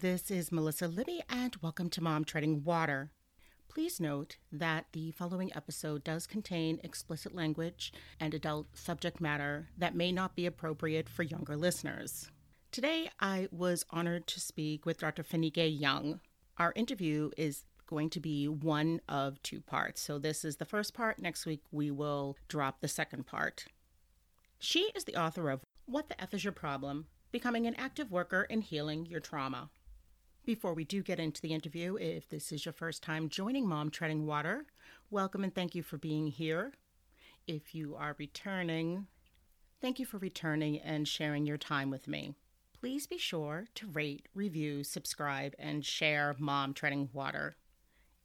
this is Melissa Libby, and welcome to Mom Treading Water. Please note that the following episode does contain explicit language and adult subject matter that may not be appropriate for younger listeners. Today, I was honored to speak with Dr. Fanike Young. Our interview is going to be one of two parts. So, this is the first part. Next week, we will drop the second part. She is the author of What the F is Your Problem? Becoming an Active Worker in Healing Your Trauma. Before we do get into the interview, if this is your first time joining Mom Treading Water, welcome and thank you for being here. If you are returning, thank you for returning and sharing your time with me. Please be sure to rate, review, subscribe, and share Mom Treading Water.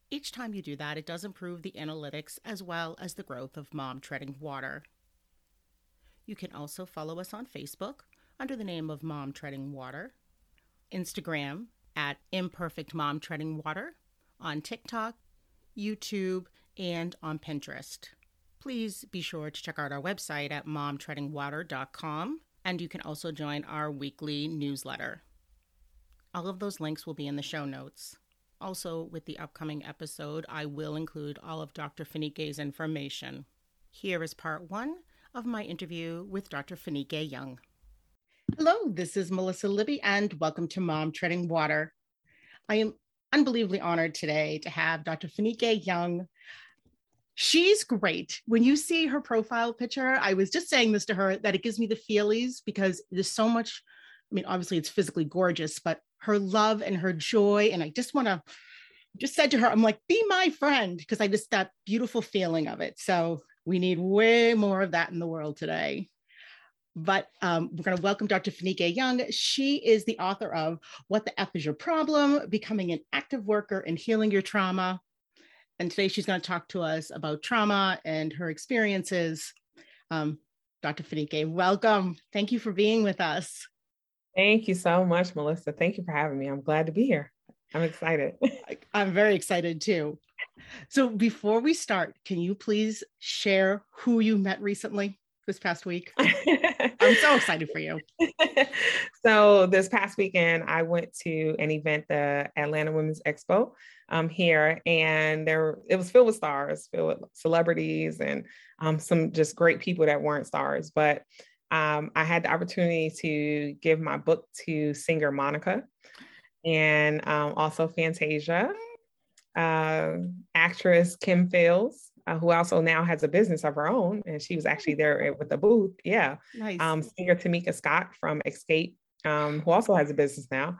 Each time you do that, it does improve the analytics as well as the growth of Mom Treading Water. You can also follow us on Facebook under the name of Mom Treading Water, Instagram at Imperfect Mom Treading Water, on TikTok, YouTube, and on Pinterest. Please be sure to check out our website at momtreadingwater.com, and you can also join our weekly newsletter. All of those links will be in the show notes. Also, with the upcoming episode, I will include all of Dr. Fanike's information. Here is part one of my interview with Dr. Fanike Young. Hello, this is Melissa Libby, and welcome to Mom Treading Water. I am unbelievably honored today to have Dr. Fanike Young. She's great. When you see her profile picture, I was just saying this to her that it gives me the feelies because there's so much. I mean, obviously, it's physically gorgeous, but her love and her joy. And I just want to just said to her, I'm like, be my friend, because I just that beautiful feeling of it. So we need way more of that in the world today. But um, we're going to welcome Dr. Fanike Young. She is the author of What the F is Your Problem? Becoming an Active Worker and Healing Your Trauma. And today she's going to talk to us about trauma and her experiences. Um, Dr. Fanike, welcome. Thank you for being with us. Thank you so much, Melissa. Thank you for having me. I'm glad to be here. I'm excited. I'm very excited too. So, before we start, can you please share who you met recently this past week? I'm so excited for you. so, this past weekend, I went to an event, the Atlanta Women's Expo um, here, and there it was filled with stars, filled with celebrities, and um, some just great people that weren't stars. But um, I had the opportunity to give my book to singer Monica and um, also Fantasia, uh, actress Kim Fields, uh, who also now has a business of her own, and she was actually there with the booth. Yeah, nice. um, singer Tamika Scott from Xscape, um, who also has a business now,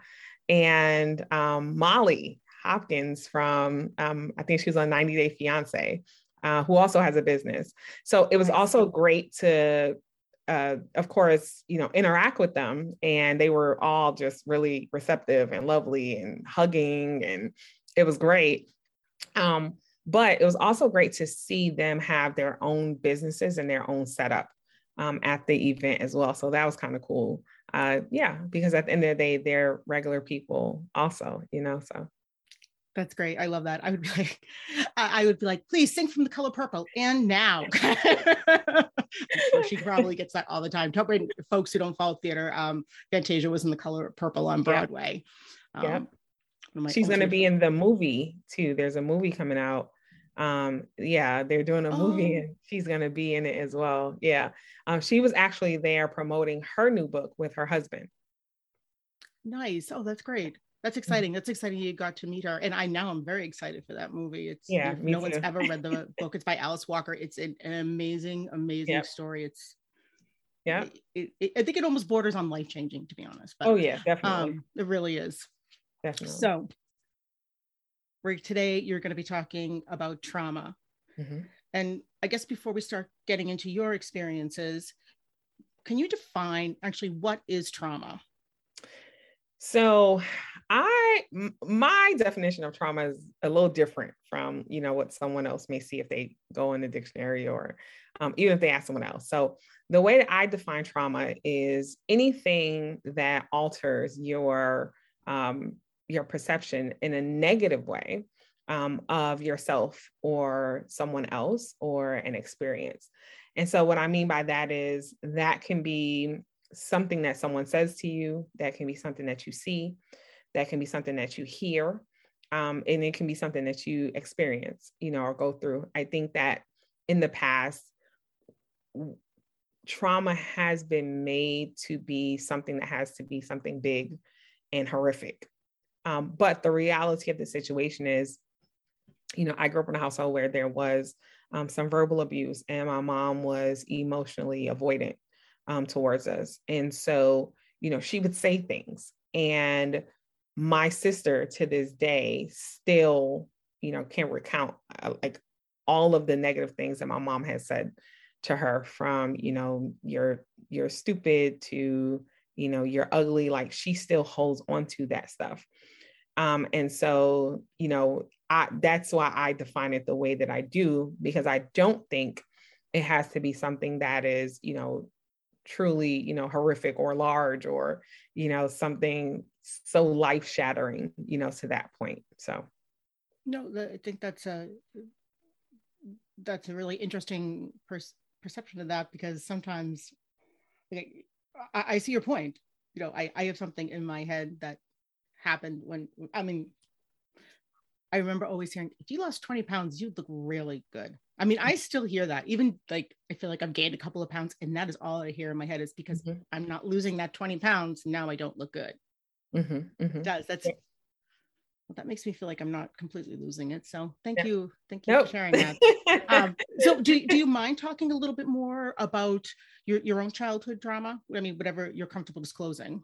and um, Molly Hopkins from um, I think she was on 90 Day Fiance. Uh, who also has a business. So it was also great to uh, of course, you know, interact with them. And they were all just really receptive and lovely and hugging, and it was great. Um, but it was also great to see them have their own businesses and their own setup um, at the event as well. So that was kind of cool. Uh, yeah, because at the end of the day, they're regular people also, you know. So that's great. I love that. I would be like, I would be like, please sing from the color purple and now. sure she probably gets that all the time. Talking folks who don't follow theater, um, Fantasia was in the color purple on Broadway. Yeah. Um, She's going to be in the movie too. There's a movie coming out. Um, yeah, they're doing a movie oh. and she's going to be in it as well. Yeah. Um, she was actually there promoting her new book with her husband. Nice. Oh, that's great. That's mm-hmm. exciting. That's exciting. You got to meet her, and I now I'm very excited for that movie. It's yeah. no too. one's ever read the book. It's by Alice Walker. It's an, an amazing, amazing yep. story. It's yeah. It, it, I think it almost borders on life changing, to be honest. But, oh yeah, definitely. Um, it really is. Definitely. So, we're today you're going to be talking about trauma, mm-hmm. and I guess before we start getting into your experiences, can you define actually what is trauma? So I my definition of trauma is a little different from you know what someone else may see if they go in the dictionary or um, even if they ask someone else. So the way that I define trauma is anything that alters your um, your perception in a negative way um, of yourself or someone else or an experience. And so what I mean by that is that can be something that someone says to you, that can be something that you see, that can be something that you hear, um, and it can be something that you experience, you know, or go through. I think that in the past, trauma has been made to be something that has to be something big and horrific. Um, but the reality of the situation is, you know, I grew up in a household where there was um, some verbal abuse, and my mom was emotionally avoidant um, towards us. And so, you know, she would say things. And my sister to this day still, you know, can recount uh, like all of the negative things that my mom has said to her from, you know, you're you're stupid to, you know, you're ugly. Like she still holds on to that stuff. Um, and so, you know, I, that's why I define it the way that I do, because I don't think it has to be something that is, you know, truly, you know, horrific or large or, you know, something so life shattering, you know, to that point. So, no, I think that's a that's a really interesting per- perception of that because sometimes I, I see your point. You know, I, I have something in my head that happened when I mean I remember always hearing, if you lost 20 pounds, you'd look really good. I mean, I still hear that. Even like, I feel like I've gained a couple of pounds, and that is all I hear in my head is because mm-hmm. I'm not losing that 20 pounds. Now I don't look good. Mm-hmm, mm-hmm. It does. That's, well, that makes me feel like I'm not completely losing it. So thank yeah. you. Thank you nope. for sharing that. um, so do, do you mind talking a little bit more about your, your own childhood drama? I mean, whatever you're comfortable disclosing.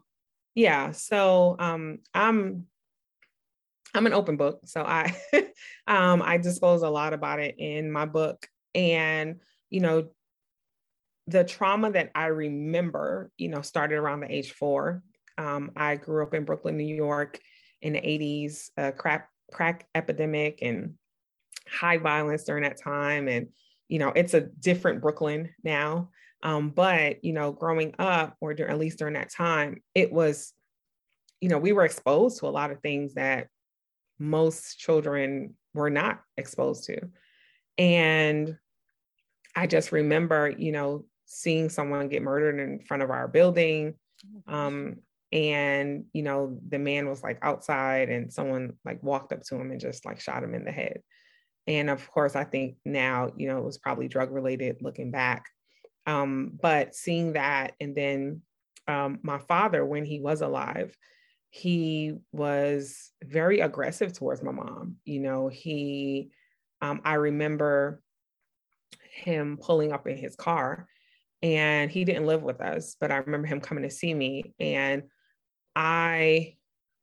Yeah. So um, I'm I'm an open book, so I um, I disclose a lot about it in my book, and you know, the trauma that I remember, you know, started around the age four. Um, I grew up in Brooklyn, New York, in the '80s, a crack crack epidemic and high violence during that time, and you know, it's a different Brooklyn now. Um, but you know, growing up, or at least during that time, it was, you know, we were exposed to a lot of things that most children were not exposed to. And I just remember, you know, seeing someone get murdered in front of our building. Oh um, and, you know, the man was like outside and someone like walked up to him and just like shot him in the head. And of course, I think now, you know, it was probably drug related looking back. Um, but seeing that, and then um, my father, when he was alive, he was very aggressive towards my mom. You know, he, um, I remember him pulling up in his car and he didn't live with us, but I remember him coming to see me and I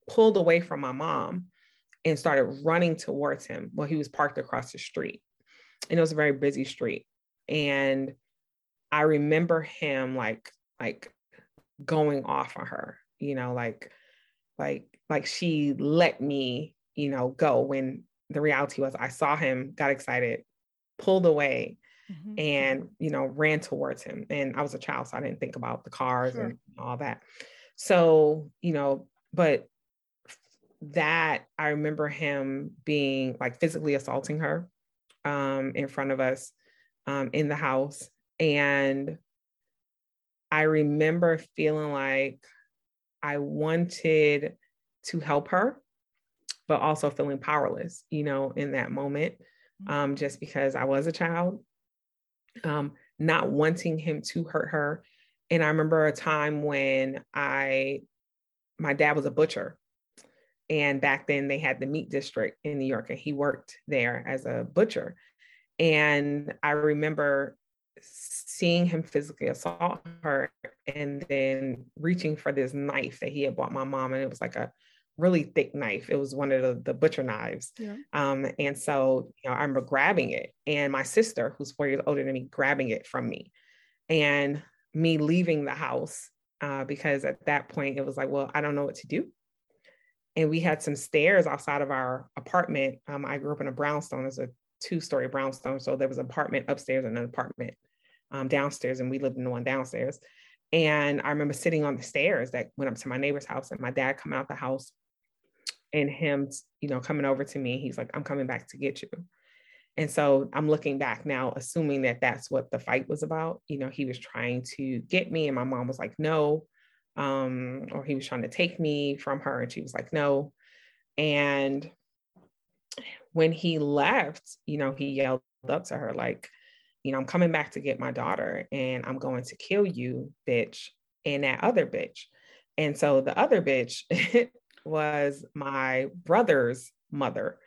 pulled away from my mom and started running towards him. Well, he was parked across the street and it was a very busy street. And I remember him like, like going off on her, you know, like, like like she let me you know go when the reality was i saw him got excited pulled away mm-hmm. and you know ran towards him and i was a child so i didn't think about the cars sure. and all that so you know but that i remember him being like physically assaulting her um, in front of us um, in the house and i remember feeling like I wanted to help her, but also feeling powerless, you know, in that moment, mm-hmm. um, just because I was a child, um, not wanting him to hurt her. And I remember a time when I, my dad was a butcher. And back then they had the meat district in New York, and he worked there as a butcher. And I remember seeing him physically assault her and then reaching for this knife that he had bought my mom and it was like a really thick knife. It was one of the, the butcher knives. Yeah. um, and so you know i remember grabbing it and my sister who's four years older than me grabbing it from me and me leaving the house uh, because at that point it was like well i don't know what to do. And we had some stairs outside of our apartment. Um, i grew up in a brownstone. It's a two-story brownstone so there was an apartment upstairs and an apartment um, downstairs, and we lived in the one downstairs. And I remember sitting on the stairs that went up to my neighbor's house, and my dad coming out the house, and him, you know, coming over to me. He's like, "I'm coming back to get you." And so I'm looking back now, assuming that that's what the fight was about. You know, he was trying to get me, and my mom was like, no. Um, or he was trying to take me from her, and she was like, no. And when he left, you know, he yelled up to her, like, you know, I'm coming back to get my daughter and I'm going to kill you, bitch, and that other bitch. And so the other bitch was my brother's mother.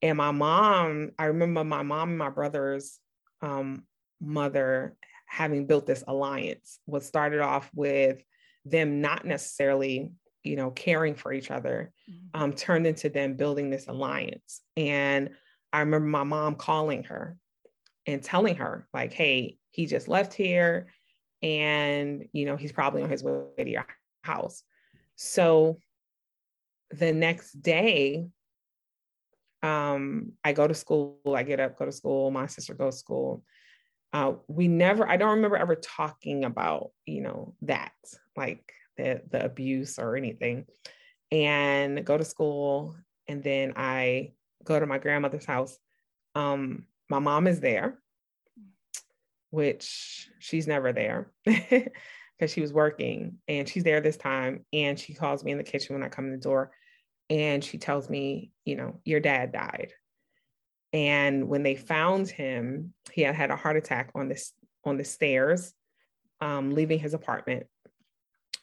And my mom, I remember my mom and my brother's um, mother having built this alliance. What started off with them not necessarily, you know, caring for each other, mm-hmm. um, turned into them building this alliance. And I remember my mom calling her and telling her, like, hey, he just left here and, you know, he's probably on his way to your house. So the next day, um, I go to school, I get up, go to school, my sister goes to school. Uh, we never, I don't remember ever talking about, you know, that, like the the abuse or anything. And go to school. And then I go to my grandmother's house. Um, my mom is there, which she's never there because she was working and she's there this time. And she calls me in the kitchen when I come in the door and she tells me, you know, your dad died. And when they found him, he had had a heart attack on this on the stairs, um, leaving his apartment,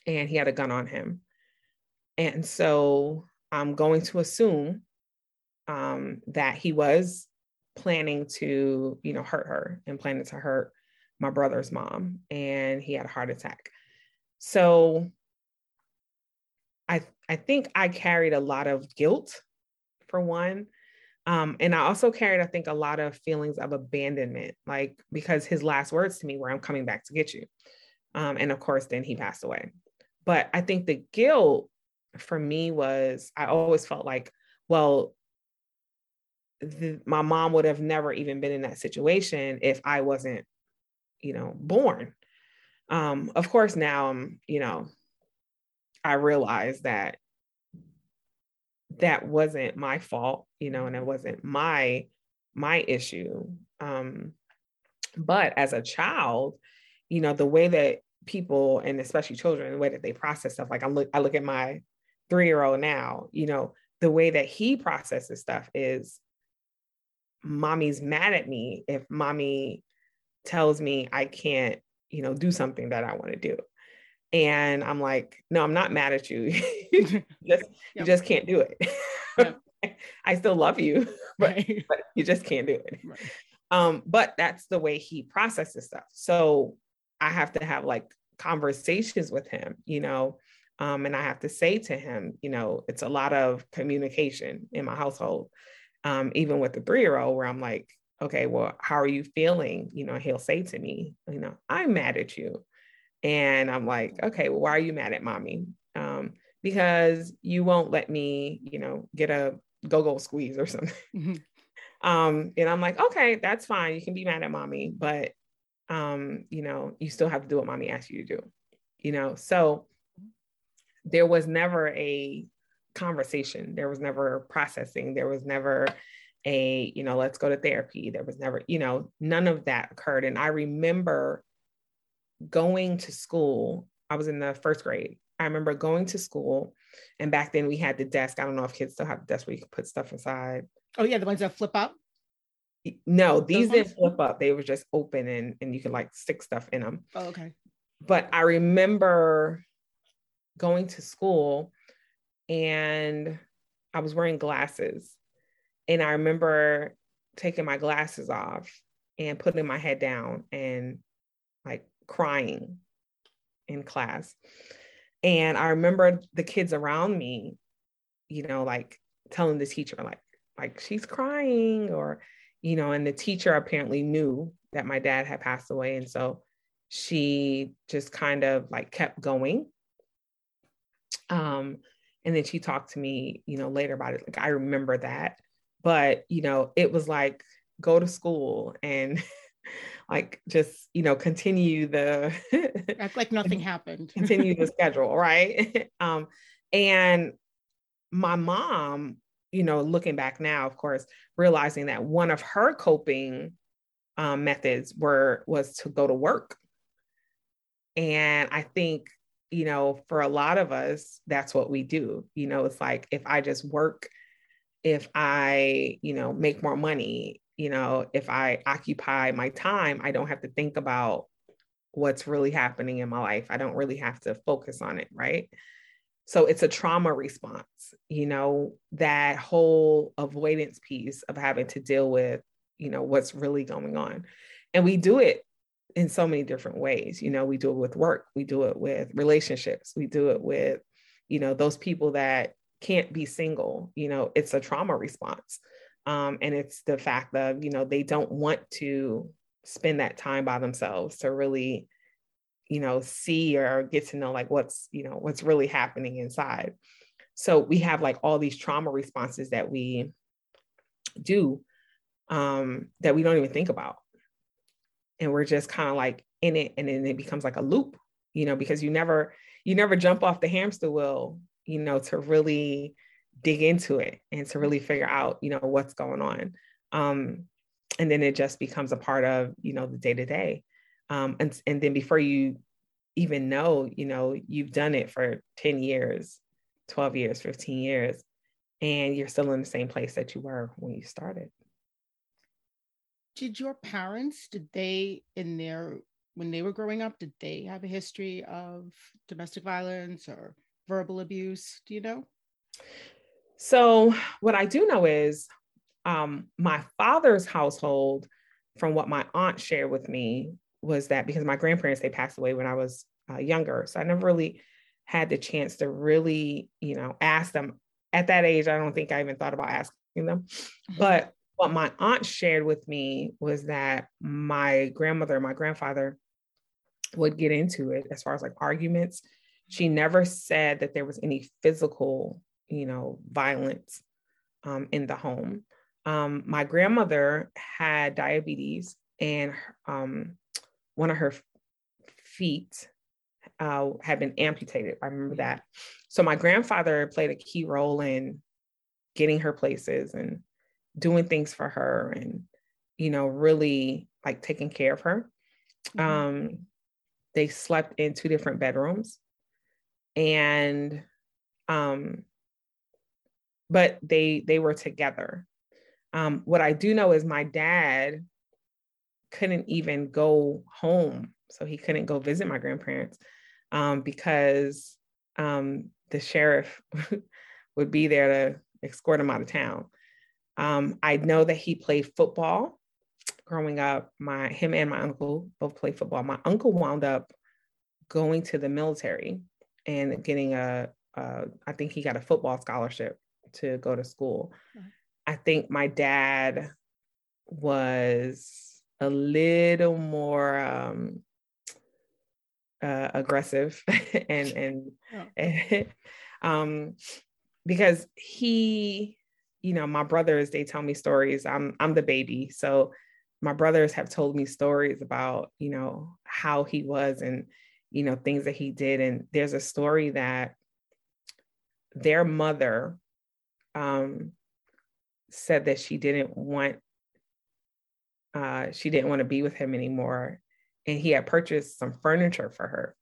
and he had a gun on him. And so I'm going to assume um, that he was planning to, you know, hurt her and planning to hurt my brother's mom, and he had a heart attack. So I I think I carried a lot of guilt for one. Um, and I also carried, I think, a lot of feelings of abandonment, like because his last words to me were, I'm coming back to get you. Um, and of course, then he passed away. But I think the guilt for me was, I always felt like, well, my mom would have never even been in that situation if I wasn't, you know, born. Um, of course, now I'm, you know, I realized that that wasn't my fault, you know, and it wasn't my my issue. Um, but as a child, you know, the way that people and especially children, the way that they process stuff, like I look, I look at my three-year-old now, you know, the way that he processes stuff is mommy's mad at me if mommy tells me I can't, you know, do something that I want to do. And I'm like, no, I'm not mad at you. you just yep. you just can't do it. Yep. I still love you, but, right. but you just can't do it. Right. Um, but that's the way he processes stuff. So I have to have like conversations with him, you know, um, and I have to say to him, you know, it's a lot of communication in my household, um, even with the three year old, where I'm like, okay, well, how are you feeling? You know, he'll say to me, you know, I'm mad at you. And I'm like, okay, well, why are you mad at mommy? Um, because you won't let me, you know, get a go go squeeze or something. Mm-hmm. Um, and I'm like, okay, that's fine. You can be mad at mommy, but um, you know, you still have to do what mommy asks you to do, you know. So there was never a conversation, there was never processing, there was never a, you know, let's go to therapy. There was never, you know, none of that occurred. And I remember going to school, I was in the first grade. I remember going to school, and back then we had the desk. I don't know if kids still have the desk where you can put stuff inside. Oh yeah, the ones that flip up. No, these didn't flip up. They were just open, and and you could like stick stuff in them. Oh okay. But I remember going to school, and I was wearing glasses, and I remember taking my glasses off and putting my head down and like crying in class. And I remember the kids around me, you know, like telling the teacher, like, like she's crying, or, you know, and the teacher apparently knew that my dad had passed away. And so she just kind of like kept going. Um, and then she talked to me, you know, later about it. Like I remember that. But, you know, it was like go to school and like just you know continue the act like nothing happened continue the schedule right um and my mom you know, looking back now, of course, realizing that one of her coping um, methods were was to go to work. And I think, you know, for a lot of us, that's what we do. You know, it's like if I just work, if I, you know, make more money, you know, if I occupy my time, I don't have to think about what's really happening in my life. I don't really have to focus on it, right? So it's a trauma response, you know, that whole avoidance piece of having to deal with, you know, what's really going on. And we do it in so many different ways. You know, we do it with work, we do it with relationships, we do it with, you know, those people that can't be single, you know, it's a trauma response. Um, and it's the fact that, you know, they don't want to spend that time by themselves to really you know see or get to know like what's you know what's really happening inside so we have like all these trauma responses that we do um that we don't even think about and we're just kind of like in it and then it becomes like a loop you know because you never you never jump off the hamster wheel you know to really dig into it and to really figure out you know what's going on. Um and then it just becomes a part of you know the day to day and and then before you even know you know you've done it for 10 years 12 years 15 years and you're still in the same place that you were when you started did your parents did they in their when they were growing up did they have a history of domestic violence or verbal abuse do you know so what i do know is um, my father's household, from what my aunt shared with me, was that because my grandparents they passed away when I was uh, younger, so I never really had the chance to really, you know, ask them. At that age, I don't think I even thought about asking them. Mm-hmm. But what my aunt shared with me was that my grandmother, my grandfather would get into it as far as like arguments. She never said that there was any physical, you know, violence um, in the home. Um, my grandmother had diabetes, and um, one of her feet uh, had been amputated. I remember that. So my grandfather played a key role in getting her places and doing things for her, and you know, really like taking care of her. Mm-hmm. Um, they slept in two different bedrooms, and um, but they they were together um, what I do know is my dad couldn't even go home. So he couldn't go visit my grandparents um, because um, the sheriff would be there to escort him out of town. Um, I know that he played football growing up. My him and my uncle both played football. My uncle wound up going to the military and getting a, a I think he got a football scholarship to go to school. I think my dad was a little more um, uh, aggressive and and, oh. and um, because he, you know, my brothers they tell me stories. I'm I'm the baby, so my brothers have told me stories about you know how he was and you know things that he did. And there's a story that their mother um, said that she didn't want uh, she didn't want to be with him anymore. And he had purchased some furniture for her.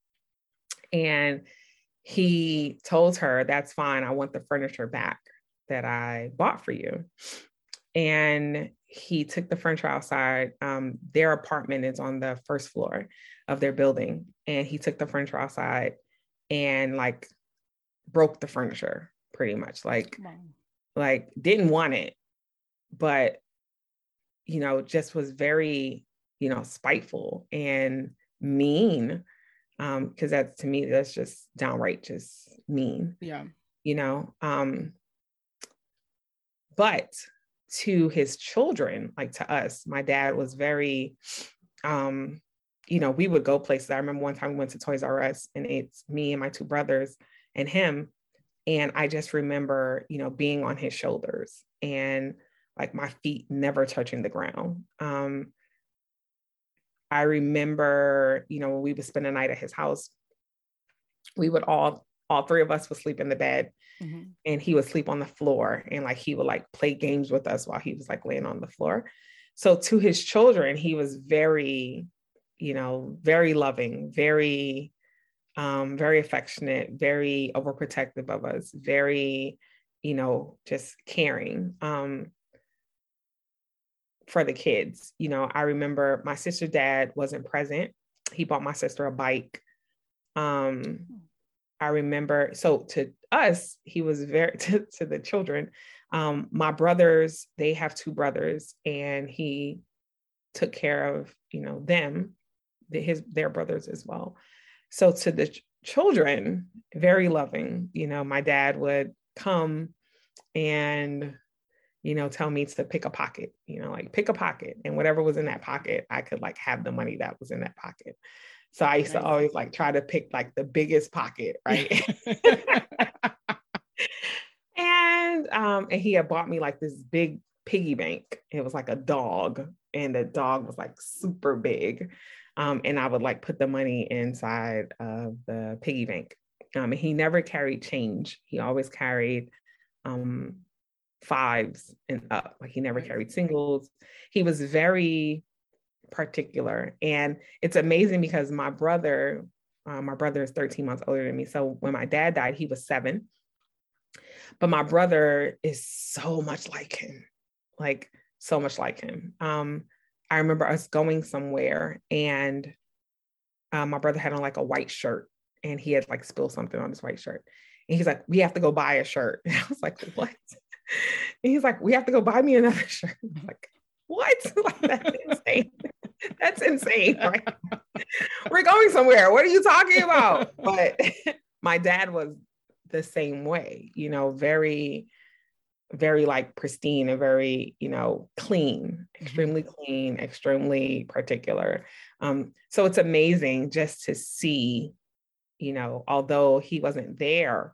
And he told her that's fine. I want the furniture back that i bought for you and he took the furniture outside um, their apartment is on the first floor of their building and he took the furniture outside and like broke the furniture pretty much like like didn't want it, but you know, just was very, you know, spiteful and mean. Um, because that's to me, that's just downright just mean. Yeah. You know, um, but to his children, like to us, my dad was very um, you know, we would go places. I remember one time we went to Toys R Us and it's me and my two brothers and him and I just remember, you know, being on his shoulders and like my feet never touching the ground. Um, I remember, you know, when we would spend a night at his house, we would all all three of us would sleep in the bed mm-hmm. and he would sleep on the floor and like he would like play games with us while he was like laying on the floor. So to his children, he was very, you know, very loving, very um, very affectionate, very overprotective of us, very, you know, just caring um, for the kids. You know, I remember my sister dad wasn't present. He bought my sister a bike. Um, I remember, so to us, he was very, to, to the children, um, my brothers, they have two brothers, and he took care of, you know, them, the, his, their brothers as well. So to the ch- children, very loving. You know, my dad would come and you know, tell me to pick a pocket, you know, like pick a pocket and whatever was in that pocket, I could like have the money that was in that pocket. So I used to always like try to pick like the biggest pocket, right? and um and he had bought me like this big piggy bank. It was like a dog and the dog was like super big. Um, and I would like put the money inside of the piggy bank. Um, and he never carried change. He always carried um, fives and up. Like he never carried singles. He was very particular. And it's amazing because my brother, uh, my brother is 13 months older than me. So when my dad died, he was seven. But my brother is so much like him, like so much like him. Um, I remember us going somewhere and um, my brother had on like a white shirt and he had like spilled something on his white shirt. And he's like, we have to go buy a shirt. And I was like, what? And he's like, we have to go buy me another shirt. Like, what? like, that's insane. that's insane. Right? We're going somewhere. What are you talking about? But my dad was the same way, you know, very very like pristine and very you know clean mm-hmm. extremely clean extremely particular um so it's amazing just to see you know although he wasn't there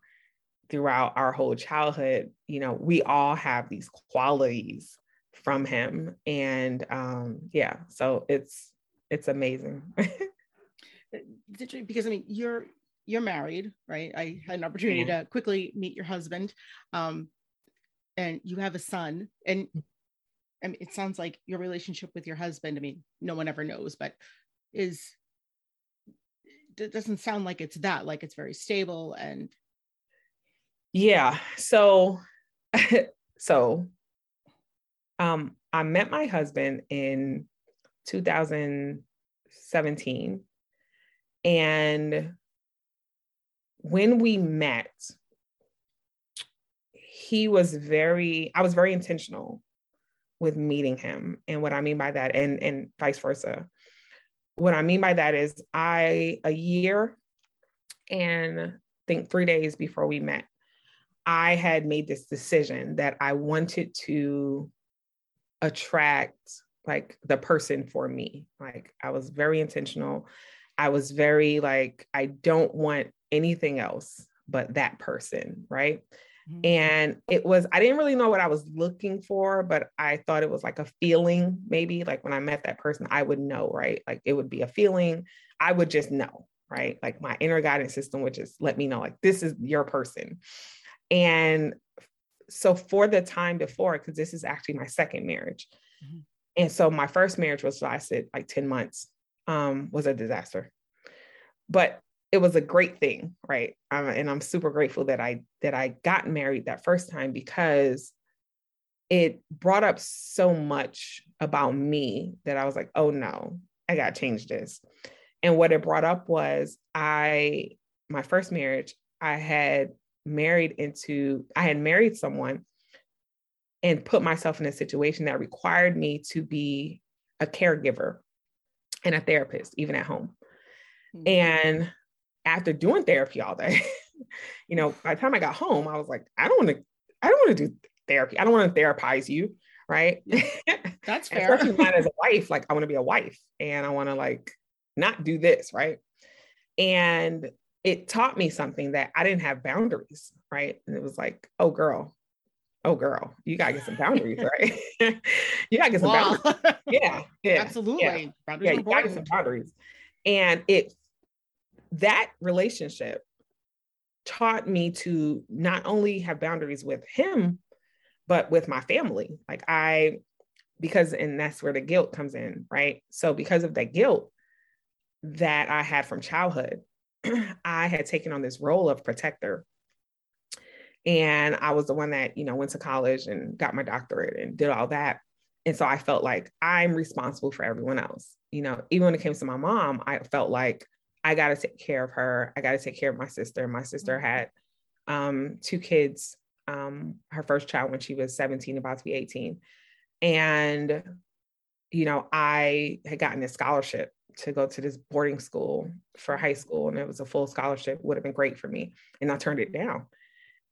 throughout our whole childhood you know we all have these qualities from him and um yeah so it's it's amazing because i mean you're you're married right i had an opportunity mm-hmm. to quickly meet your husband um and you have a son and. I mean, it sounds like your relationship with your husband, I mean, no one ever knows, but is it doesn't sound like it's that, like it's very stable and yeah. So so um I met my husband in 2017 and when we met he was very, I was very intentional with meeting him. And what I mean by that, and, and vice versa. What I mean by that is I, a year and I think three days before we met, I had made this decision that I wanted to attract like the person for me. Like I was very intentional. I was very like, I don't want anything else but that person. Right. Mm-hmm. And it was, I didn't really know what I was looking for, but I thought it was like a feeling, maybe like when I met that person, I would know, right? Like it would be a feeling. I would just know, right? Like my inner guidance system would just let me know, like, this is your person. And so for the time before, because this is actually my second marriage. Mm-hmm. And so my first marriage was lasted like 10 months, um, was a disaster. But it was a great thing, right? Um, and I'm super grateful that I that I got married that first time because it brought up so much about me that I was like, oh no, I got to change this. And what it brought up was I my first marriage, I had married into I had married someone and put myself in a situation that required me to be a caregiver and a therapist even at home. Mm-hmm. And after doing therapy all day, you know, by the time I got home, I was like, I don't want to, I don't want to do therapy. I don't want to therapize you. Right. That's fair. Especially as a wife, like I want to be a wife and I want to like not do this. Right. And it taught me something that I didn't have boundaries. Right. And it was like, oh, girl, oh girl, you gotta get some boundaries, right? you gotta get some wow. boundaries. Yeah, yeah, absolutely. Yeah, yeah you gotta get some boundaries. And it that relationship taught me to not only have boundaries with him, but with my family. Like I, because, and that's where the guilt comes in, right? So, because of that guilt that I had from childhood, I had taken on this role of protector. And I was the one that, you know, went to college and got my doctorate and did all that. And so I felt like I'm responsible for everyone else. You know, even when it came to my mom, I felt like I got to take care of her. I got to take care of my sister. My sister mm-hmm. had um, two kids, um, her first child when she was 17, about to be 18. And, you know, I had gotten a scholarship to go to this boarding school for high school, and it was a full scholarship, would have been great for me. And I turned it down.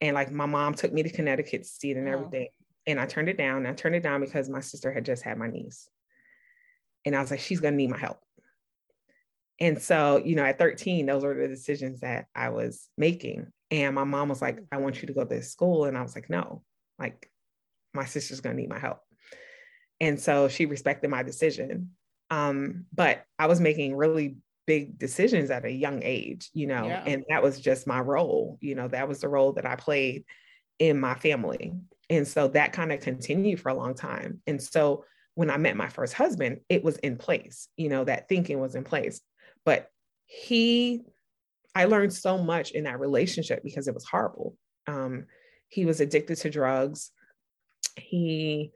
And like my mom took me to Connecticut to see it and everything. And I turned it down. I turned it down because my sister had just had my niece. And I was like, she's going to need my help. And so, you know, at 13, those were the decisions that I was making. And my mom was like, mm. I want you to go to this school. And I was like, no, like my sister's going to need my help. And so she respected my decision. Um, but I was making really big decisions at a young age, you know, yeah. and that was just my role. You know, that was the role that I played in my family. And so that kind of continued for a long time. And so when I met my first husband, it was in place, you know, that thinking was in place. But he, I learned so much in that relationship because it was horrible. Um, he was addicted to drugs. He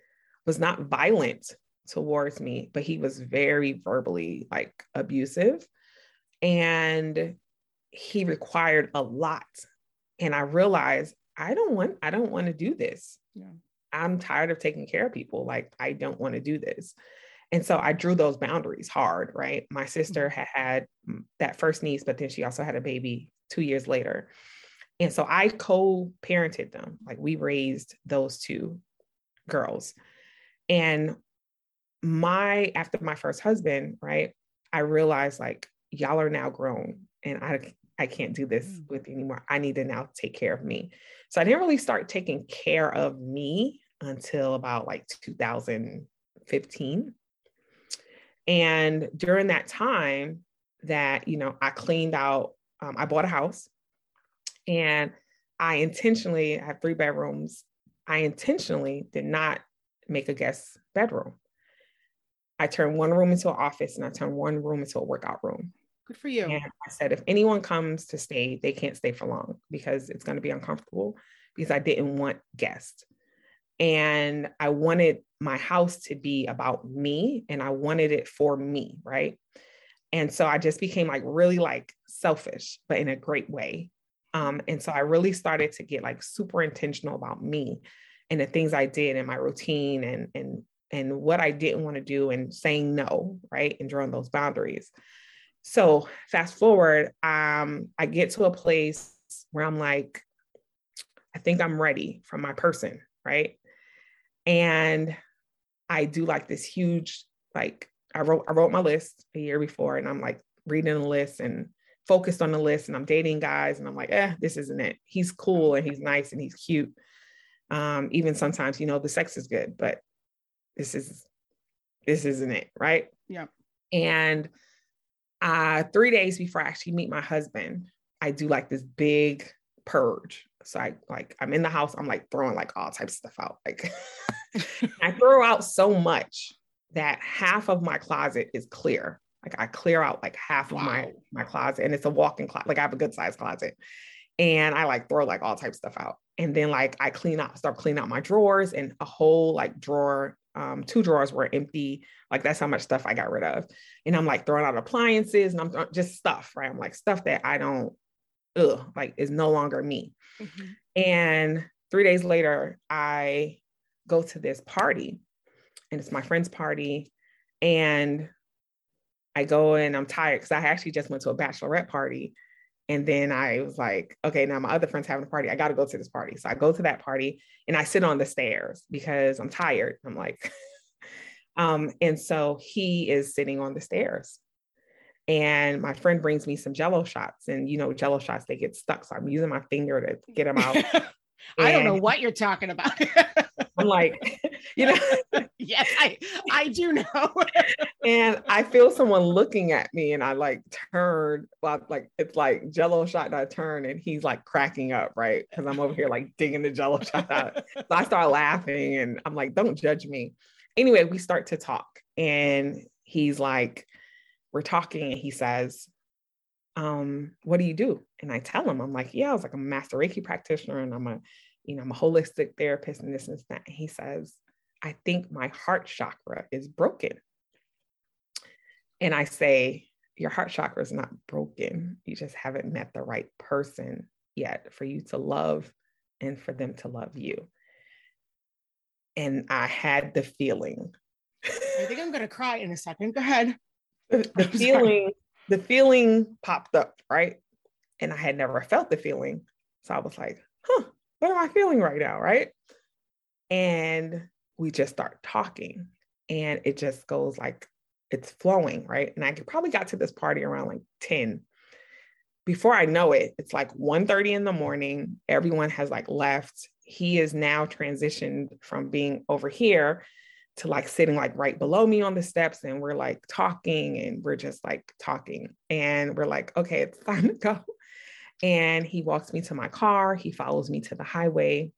was not violent towards me, but he was very verbally like abusive. And he required a lot. And I realized I don't want, I don't want to do this. Yeah. I'm tired of taking care of people. Like, I don't want to do this. And so I drew those boundaries hard, right? My sister mm-hmm. had had that first niece, but then she also had a baby two years later. And so I co parented them. Like we raised those two girls. And my, after my first husband, right, I realized like, y'all are now grown and I, I can't do this mm. with anymore. I need to now take care of me. So I didn't really start taking care of me until about like 2015. And during that time, that you know, I cleaned out. Um, I bought a house, and I intentionally I have three bedrooms. I intentionally did not make a guest bedroom. I turned one room into an office, and I turned one room into a workout room. Good for you. And I said, if anyone comes to stay, they can't stay for long because it's going to be uncomfortable. Because I didn't want guests and I wanted my house to be about me and I wanted it for me, right? And so I just became like really like selfish, but in a great way. Um, and so I really started to get like super intentional about me and the things I did in my routine and and and what I didn't want to do and saying no, right? And drawing those boundaries. So fast forward, um, I get to a place where I'm like, I think I'm ready for my person, right? And I do like this huge, like I wrote, I wrote my list a year before and I'm like reading the list and focused on the list and I'm dating guys and I'm like, eh, this isn't it. He's cool and he's nice and he's cute. Um, even sometimes, you know, the sex is good, but this is this isn't it, right? Yeah. And uh three days before I actually meet my husband, I do like this big purge. So I like I'm in the house, I'm like throwing like all types of stuff out. Like I throw out so much that half of my closet is clear. Like I clear out like half wow. of my my closet and it's a walk-in closet. Like I have a good size closet. And I like throw like all types of stuff out. And then like I clean out, start cleaning out my drawers and a whole like drawer, um, two drawers were empty. Like that's how much stuff I got rid of. And I'm like throwing out appliances and I'm just stuff, right? I'm like stuff that I don't ugh, like is no longer me. Mm-hmm. And three days later, I go to this party and it's my friend's party. And I go and I'm tired because I actually just went to a bachelorette party. And then I was like, okay, now my other friend's having a party. I got to go to this party. So I go to that party and I sit on the stairs because I'm tired. I'm like, um, and so he is sitting on the stairs and my friend brings me some jello shots and you know jello shots they get stuck so i'm using my finger to get them out i don't know what you're talking about i'm like you know? yes, I I do know. and I feel someone looking at me and I like turn, well, like it's like jello shot and I turn and he's like cracking up, right? Because I'm over here like digging the jello shot out. so I start laughing and I'm like, don't judge me. Anyway, we start to talk and he's like, we're talking and he says, um, what do you do? And I tell him, I'm like, yeah, I was like, I'm a master Reiki practitioner and I'm a, you know, I'm a holistic therapist and this and that. And he says, I think my heart chakra is broken. And I say, your heart chakra is not broken. You just haven't met the right person yet for you to love and for them to love you. And I had the feeling. I think I'm going to cry in a second. Go ahead. The, the feeling the feeling popped up, right? And I had never felt the feeling. So I was like, huh, what am I feeling right now? Right. And we just start talking and it just goes like it's flowing, right? And I probably got to this party around like 10. Before I know it, it's like 1:30 in the morning. Everyone has like left. He is now transitioned from being over here to like sitting like right below me on the steps and we're like talking and we're just like talking and we're like okay it's time to go and he walks me to my car he follows me to the highway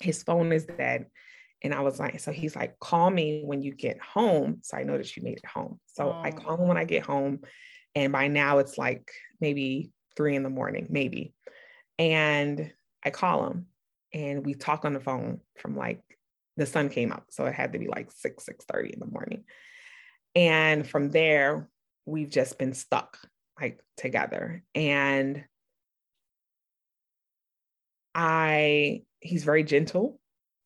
his phone is dead and i was like so he's like call me when you get home so i know that you made it home so oh. i call him when i get home and by now it's like maybe three in the morning maybe and i call him and we talk on the phone from like the sun came up. So it had to be like 6, 6 30 in the morning. And from there, we've just been stuck like together. And I he's very gentle,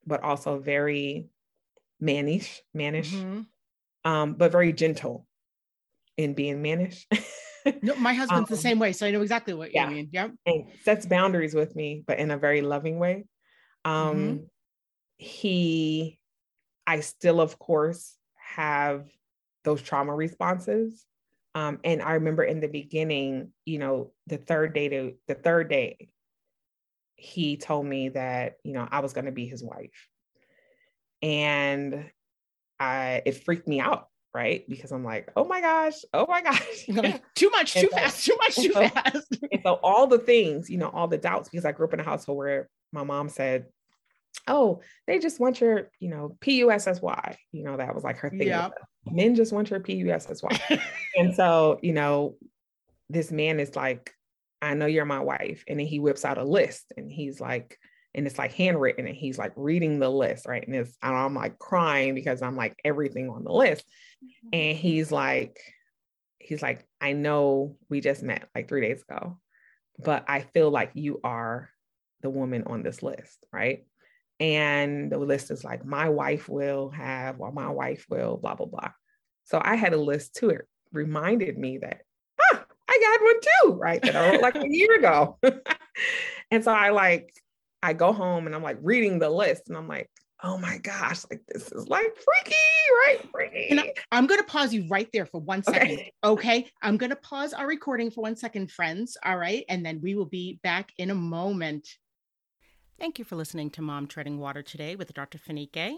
but also very mannish, mannish, mm-hmm. um, but very gentle in being mannish. no, my husband's um, the same way, so I know exactly what yeah. you mean. Yep. And sets boundaries with me, but in a very loving way. Um, mm-hmm he, I still, of course, have those trauma responses. Um, and I remember in the beginning, you know, the third day to the third day, he told me that, you know, I was going to be his wife. And I, it freaked me out, right? Because I'm like, oh my gosh, oh my gosh. too much, too fast, too much, too so, fast. and so all the things, you know, all the doubts, because I grew up in a household where my mom said, oh, they just want your, you know, P-U-S-S-Y. You know, that was like her thing. Yep. Men just want your P-U-S-S-Y. and so, you know, this man is like, I know you're my wife. And then he whips out a list and he's like, and it's like handwritten and he's like reading the list, right? And it's and I'm like crying because I'm like everything on the list. Mm-hmm. And he's like, he's like, I know we just met like three days ago, but I feel like you are the woman on this list, right? And the list is like, my wife will have, or my wife will, blah, blah, blah. So I had a list too. It reminded me that, one too, right? That I wrote like a year ago. and so I like, I go home and I'm like reading the list and I'm like, oh my gosh, like this is like freaky, right? Freaky. And I, am going to pause you right there for one second. Okay. okay. I'm going to pause our recording for one second, friends. All right. And then we will be back in a moment. Thank you for listening to Mom Treading Water today with Dr. Fanike.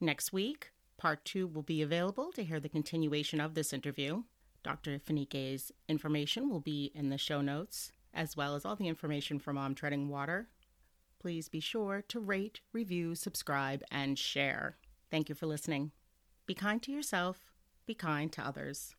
Next week, part two will be available to hear the continuation of this interview. Dr. Fanike's information will be in the show notes, as well as all the information for Mom Treading Water. Please be sure to rate, review, subscribe, and share. Thank you for listening. Be kind to yourself, be kind to others.